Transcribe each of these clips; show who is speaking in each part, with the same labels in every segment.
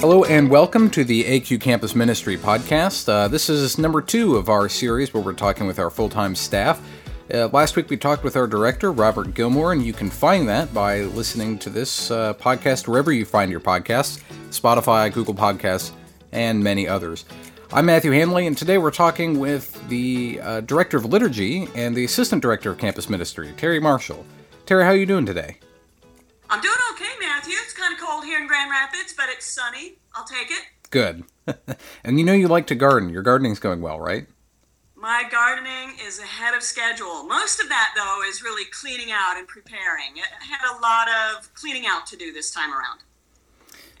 Speaker 1: Hello and welcome to the AQ Campus Ministry podcast. Uh, this is number two of our series where we're talking with our full time staff. Uh, last week we talked with our director, Robert Gilmore, and you can find that by listening to this uh, podcast wherever you find your podcasts Spotify, Google Podcasts, and many others. I'm Matthew Hanley, and today we're talking with the uh, director of liturgy and the assistant director of campus ministry, Terry Marshall. Terry, how are you doing today?
Speaker 2: I'm doing kind of cold here in Grand Rapids, but it's sunny. I'll take it.
Speaker 1: Good. and you know you like to garden. Your gardening's going well, right?
Speaker 2: My gardening is ahead of schedule. Most of that, though, is really cleaning out and preparing. I had a lot of cleaning out to do this time around.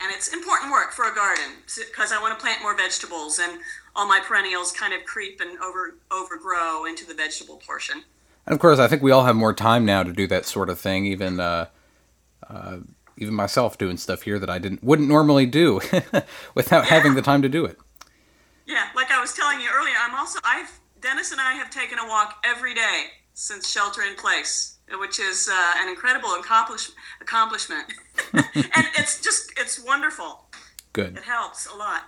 Speaker 2: And it's important work for a garden because I want to plant more vegetables and all my perennials kind of creep and over overgrow into the vegetable portion.
Speaker 1: And of course, I think we all have more time now to do that sort of thing. Even uh, uh, even myself doing stuff here that I didn't wouldn't normally do without yeah. having the time to do it.
Speaker 2: Yeah, like I was telling you earlier, I'm also I've Dennis and I have taken a walk every day since shelter in place, which is uh, an incredible accomplish- accomplishment, and it's just it's wonderful.
Speaker 1: Good.
Speaker 2: It helps a lot.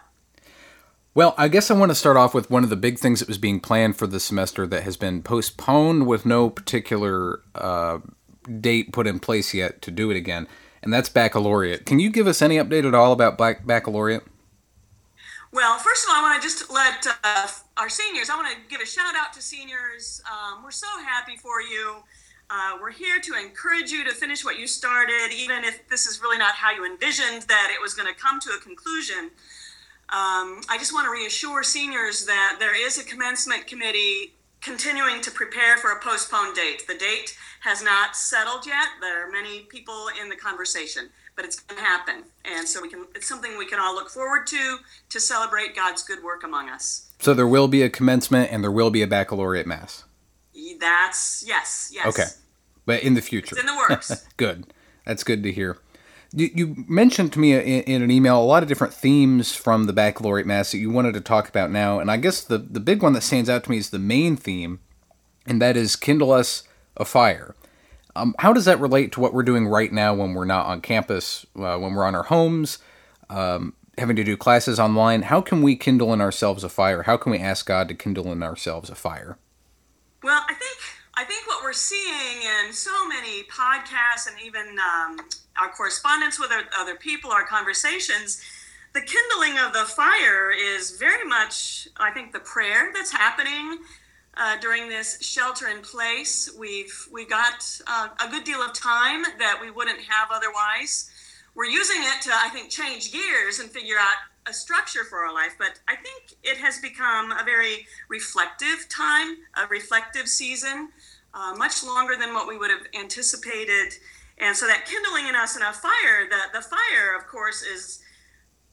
Speaker 1: Well, I guess I want to start off with one of the big things that was being planned for the semester that has been postponed with no particular uh, date put in place yet to do it again, and that's baccalaureate. Can you give us any update at all about baccalaureate?
Speaker 2: Well, first of all, I want to just let uh, our seniors, I want to give a shout out to seniors. Um, we're so happy for you. Uh, we're here to encourage you to finish what you started, even if this is really not how you envisioned that it was going to come to a conclusion. Um, I just want to reassure seniors that there is a commencement committee continuing to prepare for a postponed date. The date has not settled yet. There are many people in the conversation, but it's going to happen. And so we can it's something we can all look forward to to celebrate God's good work among us.
Speaker 1: So there will be a commencement and there will be a baccalaureate mass.
Speaker 2: That's yes, yes.
Speaker 1: Okay. But in the future.
Speaker 2: It's in the works.
Speaker 1: good. That's good to hear. You, you mentioned to me in, in, an email a lot of different themes from the baccalaureate mass that you wanted to talk about now, and I guess the the big one that stands out to me is the main theme, and that is kindle us a fire. Um, how does that relate to what we're doing right now when we're not on campus, uh, when we're on our homes, um, having to do classes online? How can we kindle in ourselves a fire? How can we ask God to kindle in ourselves a fire?
Speaker 2: Well, I think I think what we're seeing in so many podcasts and even um, our correspondence with other people, our conversations, the kindling of the fire is very much, I think, the prayer that's happening uh, during this shelter in place. We've we got uh, a good deal of time that we wouldn't have otherwise. We're using it to, I think, change gears and figure out a structure for our life. But I think it has become a very reflective time, a reflective season, uh, much longer than what we would have anticipated. And so that kindling in us and a fire, the, the fire, of course, is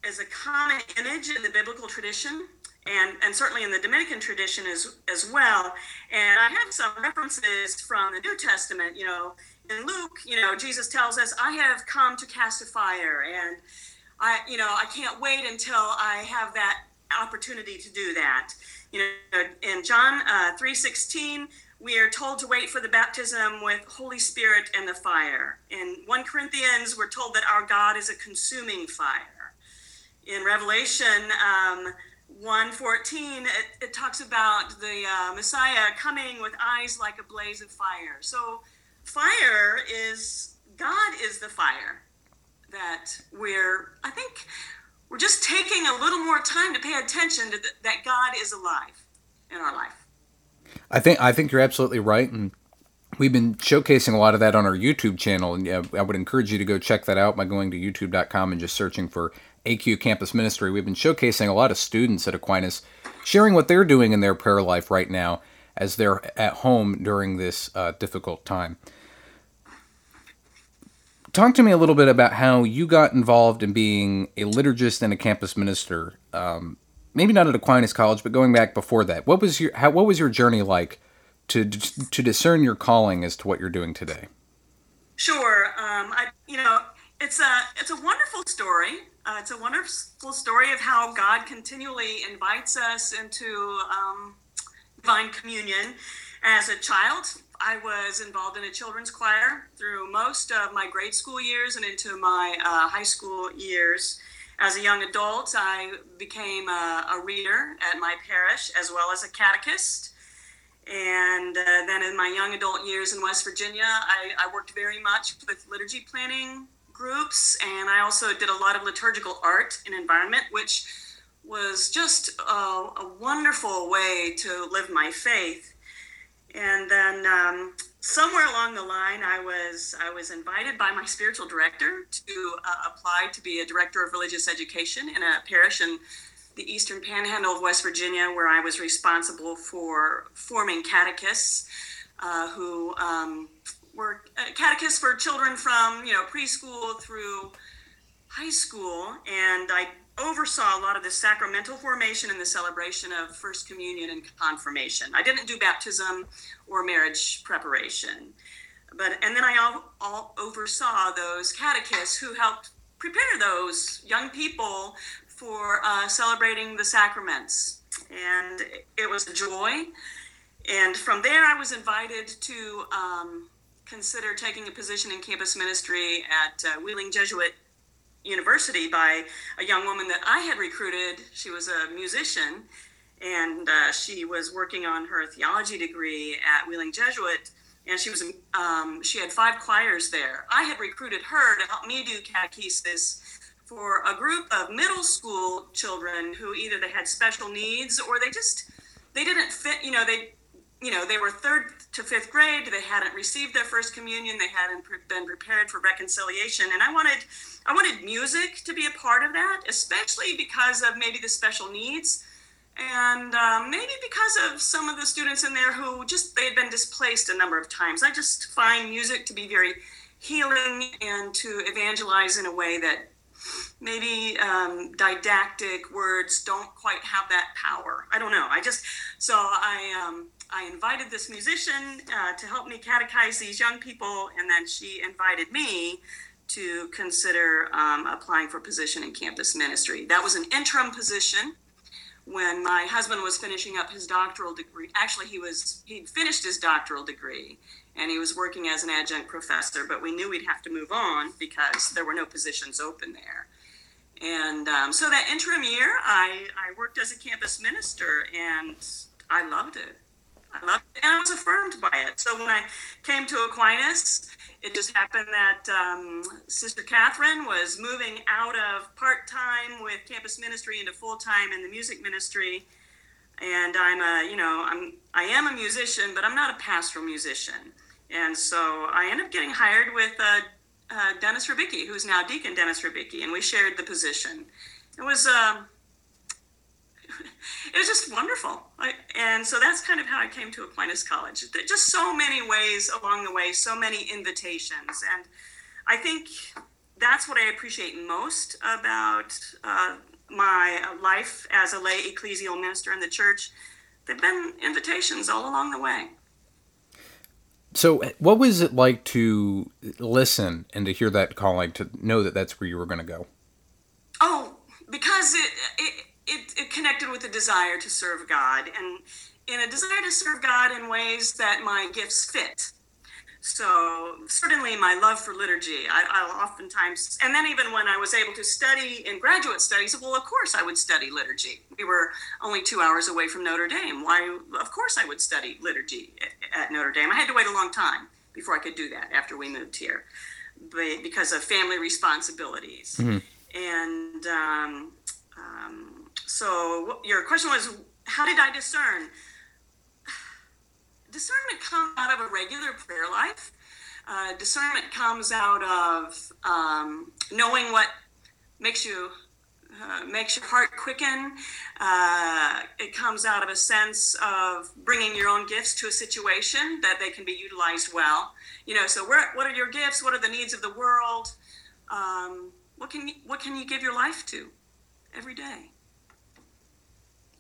Speaker 2: is a common image in the biblical tradition and, and certainly in the Dominican tradition as, as well. And I have some references from the New Testament. You know, in Luke, you know, Jesus tells us, I have come to cast a fire. And I, you know, I can't wait until I have that opportunity to do that. You know, in John uh, 3.16, we are told to wait for the baptism with Holy Spirit and the fire. In 1 Corinthians, we're told that our God is a consuming fire. In Revelation, um, 114 it, it talks about the uh, messiah coming with eyes like a blaze of fire so fire is god is the fire that we're i think we're just taking a little more time to pay attention to that god is alive in our life
Speaker 1: i think i think you're absolutely right and we've been showcasing a lot of that on our youtube channel and yeah, i would encourage you to go check that out by going to youtube.com and just searching for AQ Campus Ministry, we've been showcasing a lot of students at Aquinas sharing what they're doing in their prayer life right now as they're at home during this uh, difficult time. Talk to me a little bit about how you got involved in being a liturgist and a campus minister. Um, maybe not at Aquinas College, but going back before that, what was your how, what was your journey like to to discern your calling as to what you're doing today?
Speaker 2: Sure, um, I you know it's a it's a wonderful story. Uh, it's a wonderful story of how God continually invites us into um, divine communion. As a child, I was involved in a children's choir through most of my grade school years and into my uh, high school years. As a young adult, I became a, a reader at my parish as well as a catechist. And uh, then in my young adult years in West Virginia, I, I worked very much with liturgy planning groups, and I also did a lot of liturgical art and environment, which was just a, a wonderful way to live my faith. And then um, somewhere along the line, I was I was invited by my spiritual director to uh, apply to be a director of religious education in a parish in the eastern panhandle of West Virginia, where I was responsible for forming catechists uh, who um, were uh, catechists for children from you know preschool through high school, and I oversaw a lot of the sacramental formation and the celebration of First Communion and confirmation. I didn't do baptism or marriage preparation, but and then I all, all oversaw those catechists who helped prepare those young people for uh, celebrating the sacraments, and it was a joy. And from there, I was invited to um, consider taking a position in campus ministry at uh, Wheeling Jesuit University by a young woman that I had recruited. She was a musician, and uh, she was working on her theology degree at Wheeling Jesuit. And she was um, she had five choirs there. I had recruited her to help me do catechesis for a group of middle school children who either they had special needs or they just they didn't fit. You know they you know, they were third to fifth grade. They hadn't received their first communion. They hadn't been prepared for reconciliation. And I wanted, I wanted music to be a part of that, especially because of maybe the special needs, and um, maybe because of some of the students in there who just they had been displaced a number of times. I just find music to be very healing and to evangelize in a way that maybe um, didactic words don't quite have that power. I don't know. I just so I. Um, I invited this musician uh, to help me catechize these young people, and then she invited me to consider um, applying for a position in campus ministry. That was an interim position when my husband was finishing up his doctoral degree. Actually, he was he'd finished his doctoral degree and he was working as an adjunct professor, but we knew we'd have to move on because there were no positions open there. And um, so that interim year, I, I worked as a campus minister and I loved it. And I was affirmed by it. So when I came to Aquinas, it just happened that um, Sister Catherine was moving out of part time with campus ministry into full time in the music ministry. And I'm a, you know, I'm I am a musician, but I'm not a pastoral musician. And so I ended up getting hired with uh, uh, Dennis Rubicki, who's now Deacon Dennis Rubicki, and we shared the position. It was. Uh, it was just wonderful. I, and so that's kind of how I came to Aquinas College. Just so many ways along the way, so many invitations. And I think that's what I appreciate most about uh, my life as a lay ecclesial minister in the church. There've been invitations all along the way.
Speaker 1: So, what was it like to listen and to hear that calling, to know that that's where you were going to go?
Speaker 2: Oh, because it, it it, it connected with a desire to serve God and in a desire to serve God in ways that my gifts fit. So certainly my love for liturgy, I, will oftentimes, and then even when I was able to study in graduate studies, well, of course I would study liturgy. We were only two hours away from Notre Dame. Why? Of course I would study liturgy at, at Notre Dame. I had to wait a long time before I could do that after we moved here, but because of family responsibilities. Mm-hmm. And um, um, so your question was, how did I discern? Discernment comes out of a regular prayer life. Uh, discernment comes out of um, knowing what makes you uh, makes your heart quicken. Uh, it comes out of a sense of bringing your own gifts to a situation that they can be utilized well. You know, so where, what are your gifts? What are the needs of the world? Um, what can you, what can you give your life to every day?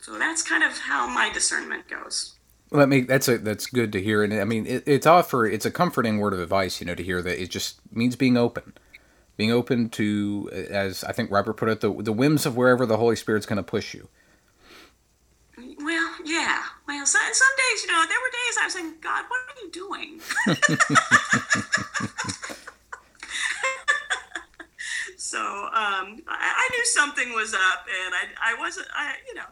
Speaker 2: So that's kind of how my discernment goes.
Speaker 1: Well, mean, that's a, that's good to hear, and I mean, it, it's offer it's a comforting word of advice, you know, to hear that it just means being open, being open to, as I think Robert put it, the the whims of wherever the Holy Spirit's going to push you.
Speaker 2: Well, yeah. Well, so, some days, you know, there were days I was saying, God, what are you doing? so um, I, I, knew something was up, and I, I wasn't, I, you know,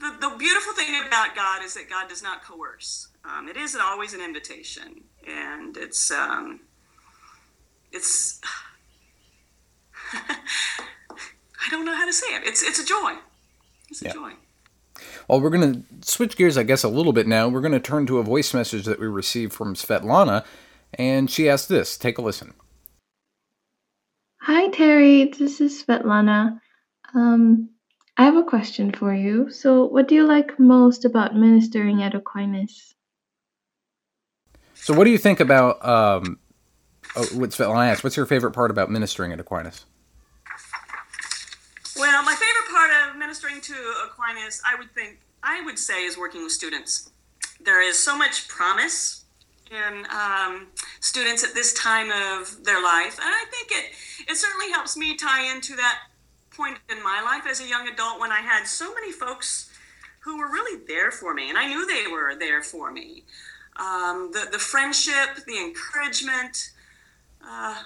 Speaker 2: the, the beautiful thing about God is that God does not coerce. Um, it isn't always an invitation, and it's, um, it's, I don't know how to say it. It's, it's a joy. It's a yeah. joy.
Speaker 1: Well, we're going to switch gears, I guess, a little bit now. We're going to turn to a voice message that we received from Svetlana, and she asked this. Take a listen.
Speaker 3: Hi, Terry. This is Svetlana. Um, I have a question for you. So, what do you like most about ministering at Aquinas?
Speaker 1: So, what do you think about um, oh, what Svetlana asked? What's your favorite part about ministering at Aquinas?
Speaker 2: Well, my favorite part of ministering to Aquinas, I would think, I would say, is working with students. There is so much promise in um, students at this time of their life. And I think it, it certainly helps me tie into that point in my life as a young adult when I had so many folks who were really there for me, and I knew they were there for me. Um, the, the friendship, the encouragement, uh,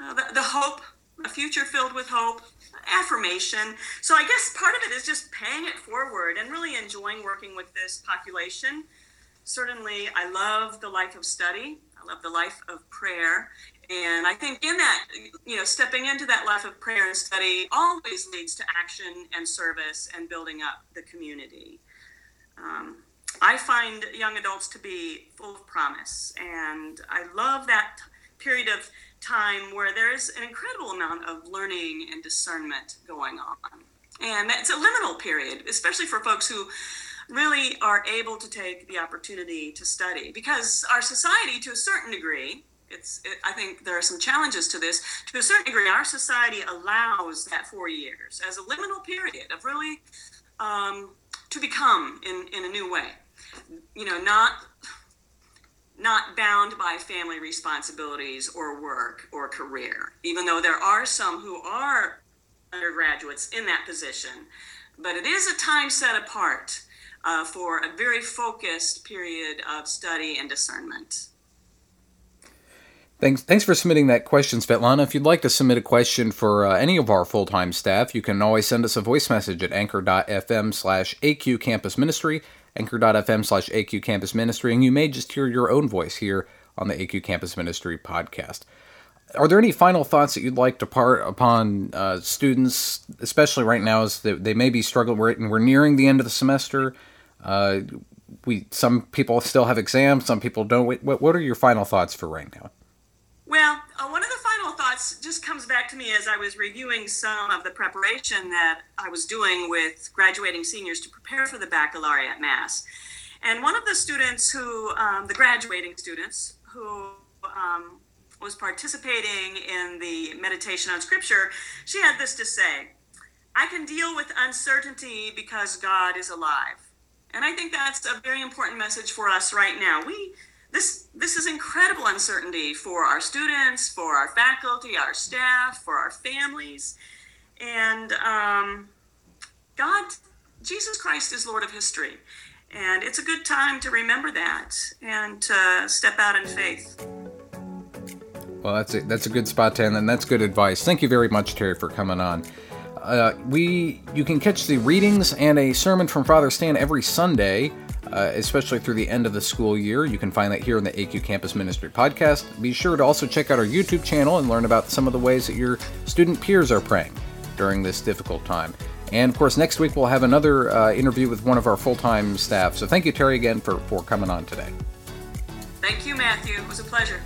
Speaker 2: uh, the, the hope, a future filled with hope, affirmation. So I guess part of it is just paying it forward and really enjoying working with this population certainly I love the life of study. I love the life of prayer. And I think in that, you know, stepping into that life of prayer and study always leads to action and service and building up the community. Um, I find young adults to be full of promise. And I love that period of time where there's an incredible amount of learning and discernment going on. And it's a liminal period, especially for folks who really are able to take the opportunity to study because our society to a certain degree it's it, i think there are some challenges to this. To a certain degree our society allows that four years as a liminal period of really um, to become in, in a new way. You know not not bound by family responsibilities or work or career even though there are some who are undergraduates in that position. But it is a time set apart uh, for a very focused period of study and discernment.
Speaker 1: Thanks, thanks for submitting that question, Svetlana. If you'd like to submit a question for uh, any of our full-time staff, you can always send us a voice message at anchor.fm slash aqcampusministry, anchor.fm slash aqcampusministry, and you may just hear your own voice here on the AQ Campus Ministry podcast. Are there any final thoughts that you'd like to part upon uh, students, especially right now as they, they may be struggling, we're, we're nearing the end of the semester, uh, we some people still have exams, some people don't. What, what are your final thoughts for right now?
Speaker 2: Well, uh, one of the final thoughts just comes back to me as I was reviewing some of the preparation that I was doing with graduating seniors to prepare for the baccalaureate mass. And one of the students who, um, the graduating students who um, was participating in the meditation on scripture, she had this to say I can deal with uncertainty because God is alive. And I think that's a very important message for us right now. We this this is incredible uncertainty for our students, for our faculty, our staff, for our families, and um, God, Jesus Christ is Lord of history, and it's a good time to remember that and to step out in faith.
Speaker 1: Well, that's a, that's a good spot to end, and that's good advice. Thank you very much, Terry, for coming on. Uh, we you can catch the readings and a sermon from Father Stan every Sunday, uh, especially through the end of the school year. You can find that here in the AQ Campus Ministry podcast. Be sure to also check out our YouTube channel and learn about some of the ways that your student peers are praying during this difficult time. And of course, next week we'll have another uh, interview with one of our full time staff. So thank you, Terry, again for, for coming on today.
Speaker 2: Thank you, Matthew. It was a pleasure.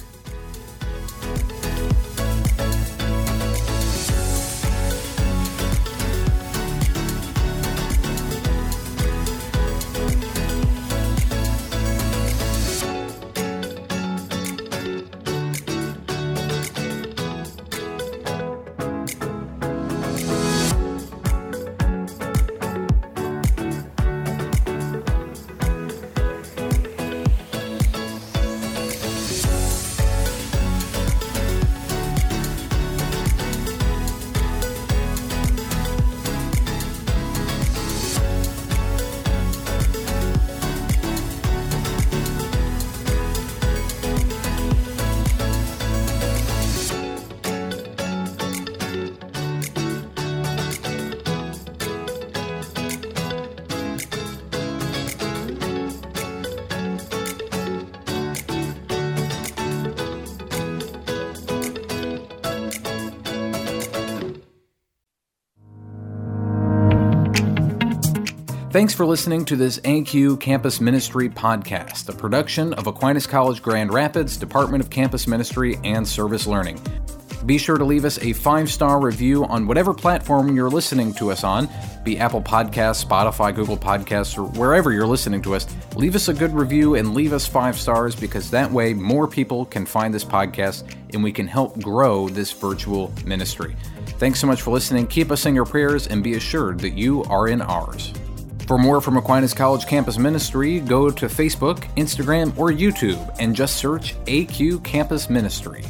Speaker 1: Thanks for listening to this AQ Campus Ministry podcast, a production of Aquinas College Grand Rapids Department of Campus Ministry and Service Learning. Be sure to leave us a five star review on whatever platform you're listening to us on, be Apple Podcasts, Spotify, Google Podcasts, or wherever you're listening to us. Leave us a good review and leave us five stars because that way more people can find this podcast and we can help grow this virtual ministry. Thanks so much for listening. Keep us in your prayers and be assured that you are in ours. For more from Aquinas College Campus Ministry, go to Facebook, Instagram, or YouTube and just search AQ Campus Ministry.